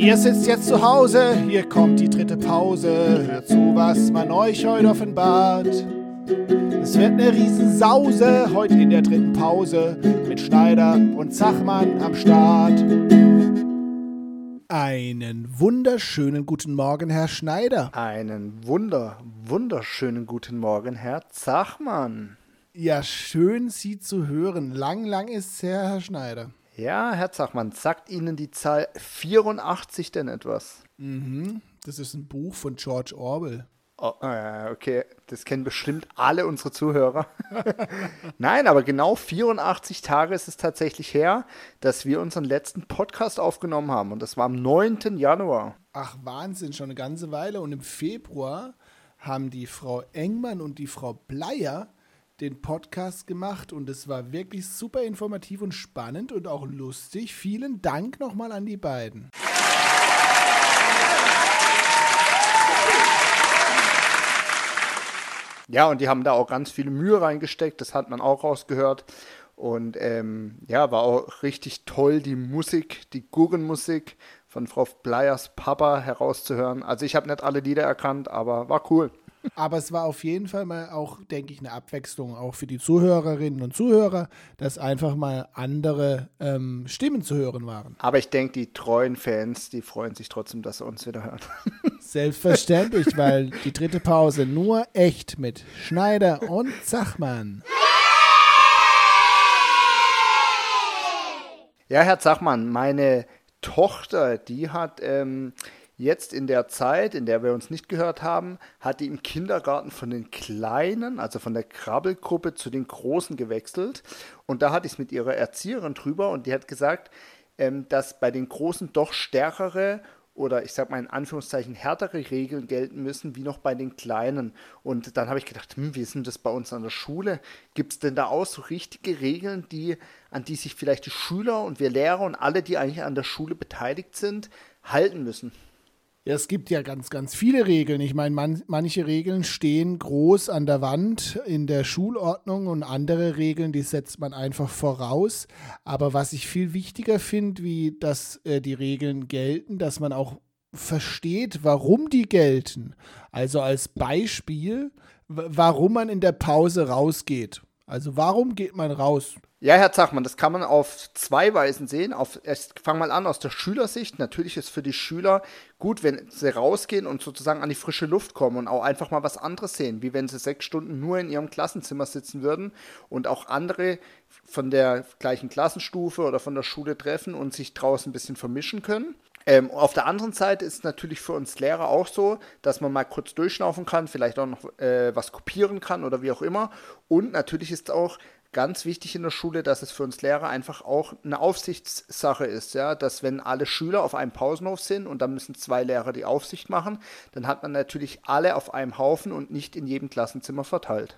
Ihr sitzt jetzt zu Hause, hier kommt die dritte Pause. Hört zu, was man euch heute offenbart. Es wird eine Riesensause heute in der dritten Pause mit Schneider und Zachmann am Start. Einen wunderschönen guten Morgen, Herr Schneider. Einen wunder, wunderschönen guten Morgen, Herr Zachmann. Ja, schön, Sie zu hören. Lang, lang ist es her, Herr Schneider. Ja, Herr Zachmann, sagt Ihnen die Zahl 84 denn etwas? Mhm, das ist ein Buch von George Orwell. Oh, äh, okay, das kennen bestimmt alle unsere Zuhörer. Nein, aber genau 84 Tage ist es tatsächlich her, dass wir unseren letzten Podcast aufgenommen haben. Und das war am 9. Januar. Ach, Wahnsinn, schon eine ganze Weile. Und im Februar haben die Frau Engmann und die Frau Bleier den Podcast gemacht und es war wirklich super informativ und spannend und auch lustig. Vielen Dank nochmal an die beiden. Ja, und die haben da auch ganz viel Mühe reingesteckt, das hat man auch rausgehört. Und ähm, ja, war auch richtig toll, die Musik, die Gurrenmusik von Frau Bleiers Papa herauszuhören. Also ich habe nicht alle Lieder erkannt, aber war cool. Aber es war auf jeden Fall mal auch, denke ich, eine Abwechslung auch für die Zuhörerinnen und Zuhörer, dass einfach mal andere ähm, Stimmen zu hören waren. Aber ich denke, die treuen Fans, die freuen sich trotzdem, dass sie uns wieder hören. Selbstverständlich, weil die dritte Pause nur echt mit Schneider und Zachmann. Ja, Herr Zachmann, meine Tochter, die hat ähm, Jetzt in der Zeit, in der wir uns nicht gehört haben, hat die im Kindergarten von den Kleinen, also von der Krabbelgruppe zu den Großen gewechselt. Und da hatte ich es mit ihrer Erzieherin drüber und die hat gesagt, ähm, dass bei den Großen doch stärkere oder ich sag mal in Anführungszeichen härtere Regeln gelten müssen wie noch bei den Kleinen. Und dann habe ich gedacht, hm, wie ist denn das bei uns an der Schule? Gibt es denn da auch so richtige Regeln, die, an die sich vielleicht die Schüler und wir Lehrer und alle, die eigentlich an der Schule beteiligt sind, halten müssen? Es gibt ja ganz, ganz viele Regeln. Ich meine, man, manche Regeln stehen groß an der Wand in der Schulordnung und andere Regeln, die setzt man einfach voraus. Aber was ich viel wichtiger finde, wie dass äh, die Regeln gelten, dass man auch versteht, warum die gelten. Also als Beispiel, warum man in der Pause rausgeht. Also warum geht man raus? Ja, Herr Zachmann, das kann man auf zwei Weisen sehen. Auf, ich fange mal an aus der Schülersicht. Natürlich ist für die Schüler gut, wenn sie rausgehen und sozusagen an die frische Luft kommen und auch einfach mal was anderes sehen, wie wenn sie sechs Stunden nur in ihrem Klassenzimmer sitzen würden und auch andere von der gleichen Klassenstufe oder von der Schule treffen und sich draußen ein bisschen vermischen können. Ähm, auf der anderen Seite ist es natürlich für uns Lehrer auch so, dass man mal kurz durchschnaufen kann, vielleicht auch noch äh, was kopieren kann oder wie auch immer. Und natürlich ist auch ganz wichtig in der Schule, dass es für uns Lehrer einfach auch eine Aufsichtssache ist, ja, dass wenn alle Schüler auf einem Pausenhof sind und dann müssen zwei Lehrer die Aufsicht machen, dann hat man natürlich alle auf einem Haufen und nicht in jedem Klassenzimmer verteilt.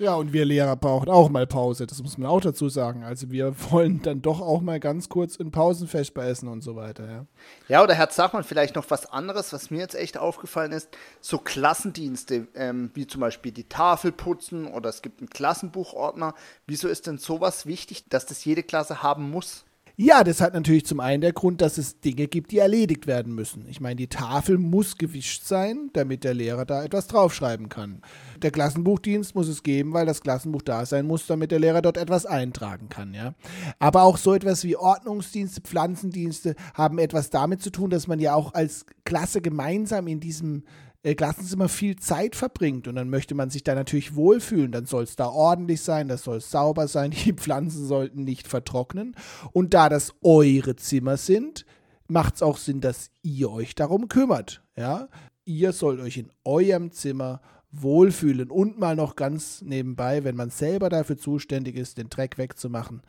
Ja, und wir Lehrer brauchen auch mal Pause, das muss man auch dazu sagen. Also wir wollen dann doch auch mal ganz kurz in Pausenfest essen und so weiter, ja. Ja, oder Herr Zachmann, vielleicht noch was anderes, was mir jetzt echt aufgefallen ist, so Klassendienste, ähm, wie zum Beispiel die Tafel putzen oder es gibt einen Klassenbuchordner. Wieso ist denn sowas wichtig, dass das jede Klasse haben muss? Ja, das hat natürlich zum einen der Grund, dass es Dinge gibt, die erledigt werden müssen. Ich meine, die Tafel muss gewischt sein, damit der Lehrer da etwas draufschreiben kann. Der Klassenbuchdienst muss es geben, weil das Klassenbuch da sein muss, damit der Lehrer dort etwas eintragen kann, ja. Aber auch so etwas wie Ordnungsdienste, Pflanzendienste haben etwas damit zu tun, dass man ja auch als Klasse gemeinsam in diesem äh, Klassenzimmer viel Zeit verbringt und dann möchte man sich da natürlich wohlfühlen. Dann soll es da ordentlich sein, das soll sauber sein, die Pflanzen sollten nicht vertrocknen. Und da das eure Zimmer sind, macht es auch Sinn, dass ihr euch darum kümmert. Ja? Ihr sollt euch in eurem Zimmer wohlfühlen und mal noch ganz nebenbei, wenn man selber dafür zuständig ist, den Dreck wegzumachen,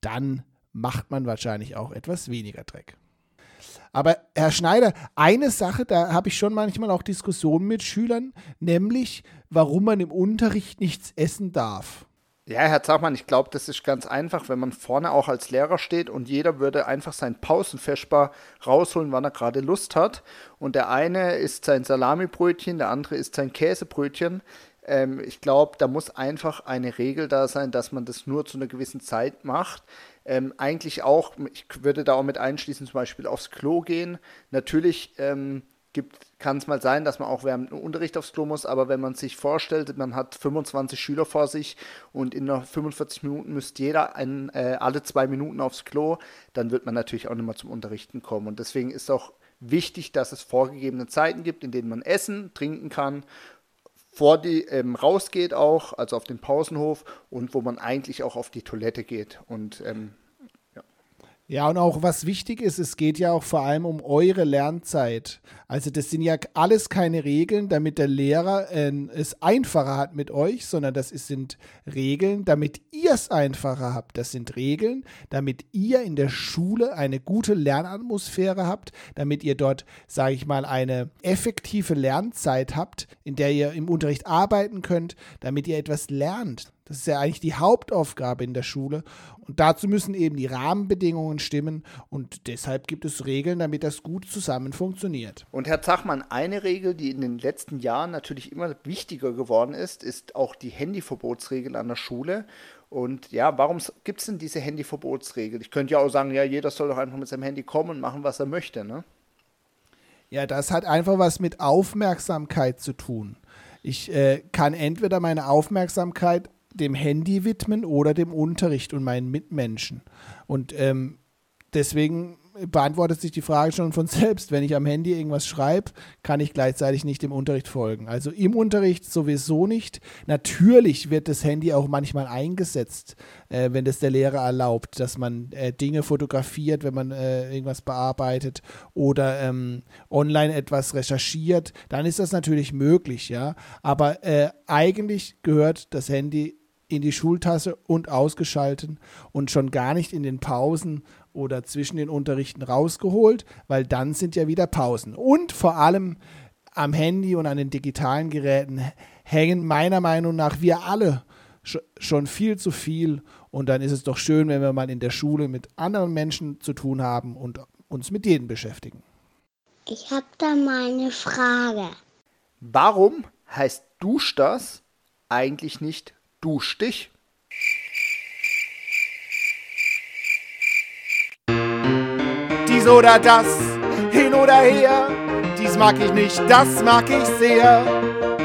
dann macht man wahrscheinlich auch etwas weniger Dreck. Aber Herr Schneider, eine Sache, da habe ich schon manchmal auch Diskussionen mit Schülern, nämlich warum man im Unterricht nichts essen darf. Ja, Herr Zachmann, ich glaube, das ist ganz einfach, wenn man vorne auch als Lehrer steht und jeder würde einfach sein Pausenfeschbar rausholen, wann er gerade Lust hat. Und der eine isst sein Salamibrötchen, der andere isst sein Käsebrötchen. Ähm, ich glaube, da muss einfach eine Regel da sein, dass man das nur zu einer gewissen Zeit macht. ähm, eigentlich auch, ich würde da auch mit einschließen, zum Beispiel aufs Klo gehen. Natürlich ähm, kann es mal sein, dass man auch während dem Unterricht aufs Klo muss, aber wenn man sich vorstellt, man hat 25 Schüler vor sich und in 45 Minuten müsste jeder ein, äh, alle zwei Minuten aufs Klo, dann wird man natürlich auch nicht mehr zum Unterrichten kommen. Und deswegen ist auch wichtig, dass es vorgegebene Zeiten gibt, in denen man essen, trinken kann, vor die ähm, rausgeht auch, also auf den Pausenhof und wo man eigentlich auch auf die Toilette geht. Und ähm, ja, und auch was wichtig ist, es geht ja auch vor allem um eure Lernzeit. Also das sind ja alles keine Regeln, damit der Lehrer äh, es einfacher hat mit euch, sondern das ist, sind Regeln, damit ihr es einfacher habt. Das sind Regeln, damit ihr in der Schule eine gute Lernatmosphäre habt, damit ihr dort, sage ich mal, eine effektive Lernzeit habt, in der ihr im Unterricht arbeiten könnt, damit ihr etwas lernt. Das ist ja eigentlich die Hauptaufgabe in der Schule. Und dazu müssen eben die Rahmenbedingungen stimmen. Und deshalb gibt es Regeln, damit das gut zusammen funktioniert. Und Herr Zachmann, eine Regel, die in den letzten Jahren natürlich immer wichtiger geworden ist, ist auch die Handyverbotsregel an der Schule. Und ja, warum gibt es denn diese Handyverbotsregel? Ich könnte ja auch sagen, ja, jeder soll doch einfach mit seinem Handy kommen und machen, was er möchte, ne? Ja, das hat einfach was mit Aufmerksamkeit zu tun. Ich äh, kann entweder meine Aufmerksamkeit dem Handy widmen oder dem Unterricht und meinen Mitmenschen. Und ähm, deswegen beantwortet sich die Frage schon von selbst. Wenn ich am Handy irgendwas schreibe, kann ich gleichzeitig nicht dem Unterricht folgen. Also im Unterricht sowieso nicht. Natürlich wird das Handy auch manchmal eingesetzt, äh, wenn das der Lehrer erlaubt, dass man äh, Dinge fotografiert, wenn man äh, irgendwas bearbeitet oder ähm, online etwas recherchiert. Dann ist das natürlich möglich, ja. Aber äh, eigentlich gehört das Handy in die Schultasse und ausgeschalten und schon gar nicht in den Pausen oder zwischen den Unterrichten rausgeholt, weil dann sind ja wieder Pausen. Und vor allem am Handy und an den digitalen Geräten hängen meiner Meinung nach wir alle schon viel zu viel. Und dann ist es doch schön, wenn wir mal in der Schule mit anderen Menschen zu tun haben und uns mit denen beschäftigen. Ich habe da mal eine Frage. Warum heißt Dusch das eigentlich nicht Dusch dich? Dies oder das, hin oder her, dies mag ich nicht, das mag ich sehr.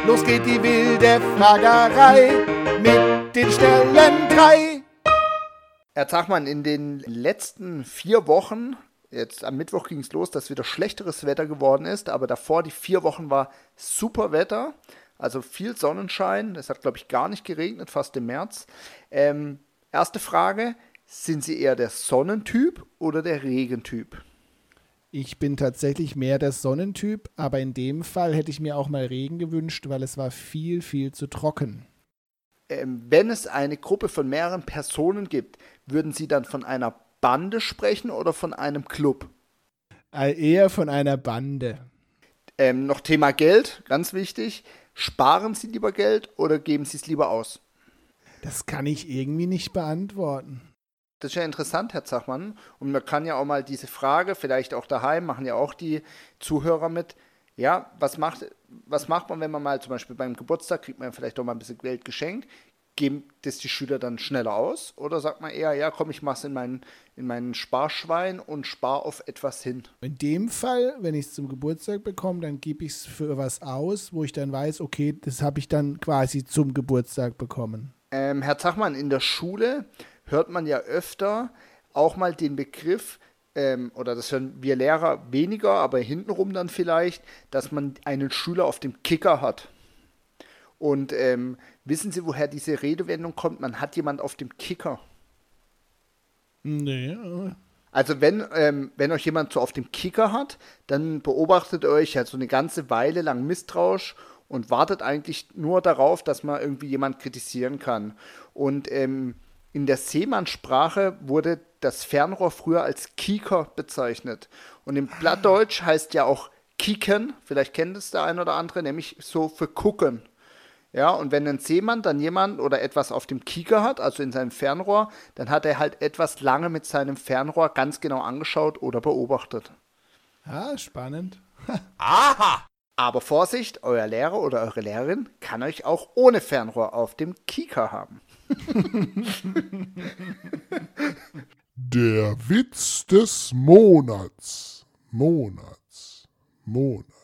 Los geht die wilde Fragerei mit den Stellen drei. Herr Zachmann, in den letzten vier Wochen, jetzt am Mittwoch ging es los, dass wieder schlechteres Wetter geworden ist, aber davor die vier Wochen war super Wetter. Also viel Sonnenschein. Es hat, glaube ich, gar nicht geregnet, fast im März. Ähm, erste Frage: Sind Sie eher der Sonnentyp oder der Regentyp? Ich bin tatsächlich mehr der Sonnentyp, aber in dem Fall hätte ich mir auch mal Regen gewünscht, weil es war viel, viel zu trocken. Ähm, wenn es eine Gruppe von mehreren Personen gibt, würden Sie dann von einer Bande sprechen oder von einem Club? Äh, eher von einer Bande. Ähm, noch Thema Geld, ganz wichtig. Sparen Sie lieber Geld oder geben Sie es lieber aus? Das kann ich irgendwie nicht beantworten. Das ist ja interessant, Herr Zachmann. Und man kann ja auch mal diese Frage, vielleicht auch daheim, machen ja auch die Zuhörer mit. Ja, was macht, was macht man, wenn man mal zum Beispiel beim Geburtstag kriegt man vielleicht auch mal ein bisschen Geld geschenkt? Geben das die Schüler dann schneller aus? Oder sagt man eher, ja, komm, ich mach's in meinen, in meinen Sparschwein und spar auf etwas hin? In dem Fall, wenn ich es zum Geburtstag bekomme, dann gebe ich es für was aus, wo ich dann weiß, okay, das habe ich dann quasi zum Geburtstag bekommen. Ähm, Herr Zachmann, in der Schule hört man ja öfter auch mal den Begriff, ähm, oder das hören wir Lehrer weniger, aber hintenrum dann vielleicht, dass man einen Schüler auf dem Kicker hat. Und ähm, wissen Sie, woher diese Redewendung kommt? Man hat jemand auf dem Kicker. Nee. Also wenn, ähm, wenn euch jemand so auf dem Kicker hat, dann beobachtet euch halt so eine ganze Weile lang misstrauisch und wartet eigentlich nur darauf, dass man irgendwie jemand kritisieren kann. Und ähm, in der Seemannssprache wurde das Fernrohr früher als Kieker bezeichnet. Und im Blattdeutsch heißt ja auch Kieken, vielleicht kennt es der ein oder andere, nämlich so für gucken. Ja, und wenn ein Seemann dann jemand oder etwas auf dem Kieker hat, also in seinem Fernrohr, dann hat er halt etwas lange mit seinem Fernrohr ganz genau angeschaut oder beobachtet. Ja, spannend. Aha! Aber Vorsicht, euer Lehrer oder eure Lehrerin kann euch auch ohne Fernrohr auf dem Kieker haben. Der Witz des Monats. Monats. Monats.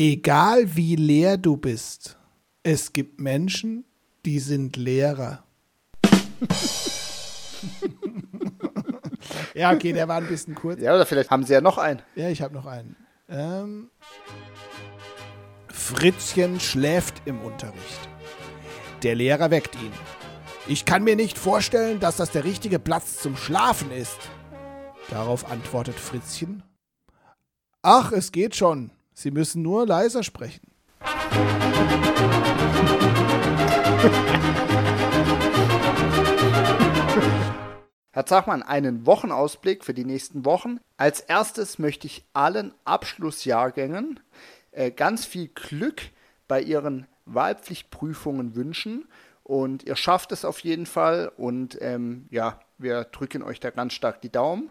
Egal wie leer du bist, es gibt Menschen, die sind Lehrer. ja, okay, der war ein bisschen kurz. Ja, oder vielleicht haben sie ja noch einen. Ja, ich habe noch einen. Ähm, Fritzchen schläft im Unterricht. Der Lehrer weckt ihn. Ich kann mir nicht vorstellen, dass das der richtige Platz zum Schlafen ist. Darauf antwortet Fritzchen. Ach, es geht schon. Sie müssen nur leiser sprechen. Herr Zachmann, einen Wochenausblick für die nächsten Wochen. Als erstes möchte ich allen Abschlussjahrgängen äh, ganz viel Glück bei ihren Wahlpflichtprüfungen wünschen. Und ihr schafft es auf jeden Fall. Und ähm, ja, wir drücken euch da ganz stark die Daumen.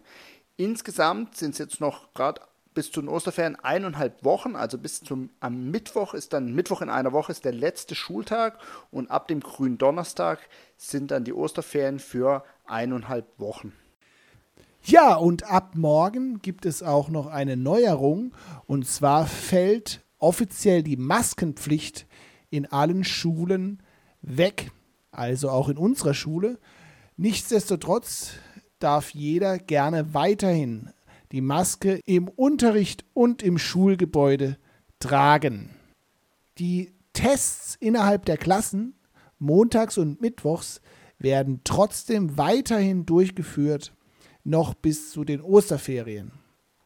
Insgesamt sind es jetzt noch gerade bis zu den Osterferien eineinhalb Wochen, also bis zum am Mittwoch ist dann Mittwoch in einer Woche ist der letzte Schultag und ab dem grünen Donnerstag sind dann die Osterferien für eineinhalb Wochen. Ja, und ab morgen gibt es auch noch eine Neuerung und zwar fällt offiziell die Maskenpflicht in allen Schulen weg, also auch in unserer Schule. Nichtsdestotrotz darf jeder gerne weiterhin die Maske im Unterricht und im Schulgebäude tragen. Die Tests innerhalb der Klassen montags und mittwochs werden trotzdem weiterhin durchgeführt, noch bis zu den Osterferien.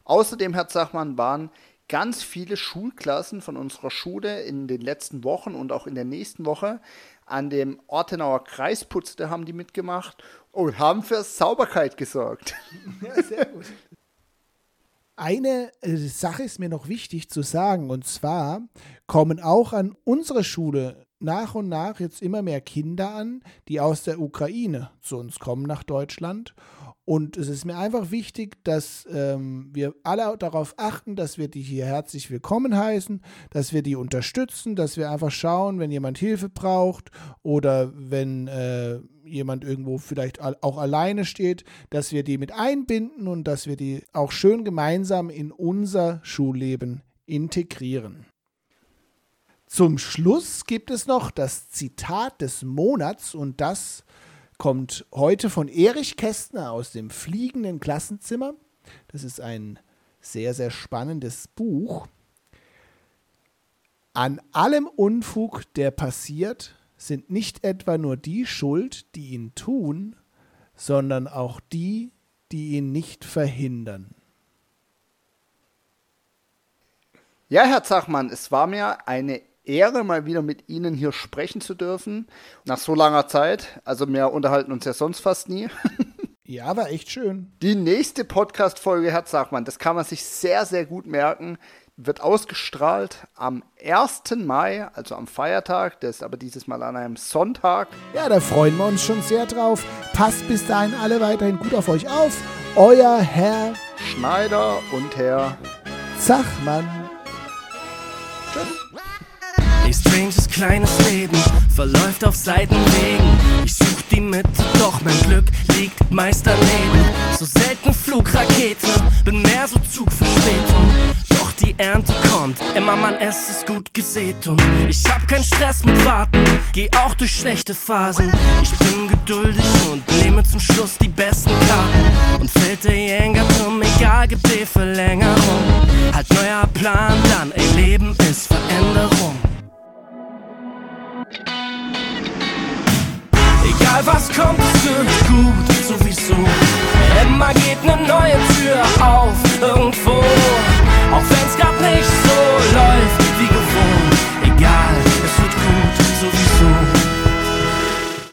Außerdem, Herr Zachmann, waren ganz viele Schulklassen von unserer Schule in den letzten Wochen und auch in der nächsten Woche an dem Ortenauer Kreisputz, da haben die mitgemacht und haben für Sauberkeit gesorgt. Ja, sehr gut. Eine äh, Sache ist mir noch wichtig zu sagen, und zwar kommen auch an unsere Schule nach und nach jetzt immer mehr Kinder an, die aus der Ukraine zu uns kommen nach Deutschland. Und es ist mir einfach wichtig, dass ähm, wir alle darauf achten, dass wir die hier herzlich willkommen heißen, dass wir die unterstützen, dass wir einfach schauen, wenn jemand Hilfe braucht oder wenn äh, jemand irgendwo vielleicht auch alleine steht, dass wir die mit einbinden und dass wir die auch schön gemeinsam in unser Schulleben integrieren. Zum Schluss gibt es noch das Zitat des Monats und das kommt heute von Erich Kästner aus dem fliegenden Klassenzimmer. Das ist ein sehr, sehr spannendes Buch. An allem Unfug, der passiert, sind nicht etwa nur die schuld, die ihn tun, sondern auch die, die ihn nicht verhindern. Ja, Herr Zachmann, es war mir eine Ehre, mal wieder mit Ihnen hier sprechen zu dürfen. Nach so langer Zeit. Also wir unterhalten uns ja sonst fast nie. Ja, war echt schön. Die nächste Podcast-Folge, Herr Zachmann, das kann man sich sehr, sehr gut merken, wird ausgestrahlt am 1. Mai, also am Feiertag. Das ist aber dieses Mal an einem Sonntag. Ja, da freuen wir uns schon sehr drauf. Passt bis dahin alle weiterhin gut auf euch auf. Euer Herr Schneider und Herr Zachmann. Tschüss. Hey, stranges kleines Leben verläuft auf Seitenwegen. Ich such die Mitte, doch mein Glück liegt meist daneben. So selten Flugrakete, bin mehr so Zugverspätung. Doch die Ernte kommt, immer man es ist gut gesät und ich hab keinen Stress mit Warten, geh auch durch schlechte Phasen. Ich bin geduldig und nehme zum Schluss die besten Karten und fällt der Jäger zum egal, gibt die Verlängerung.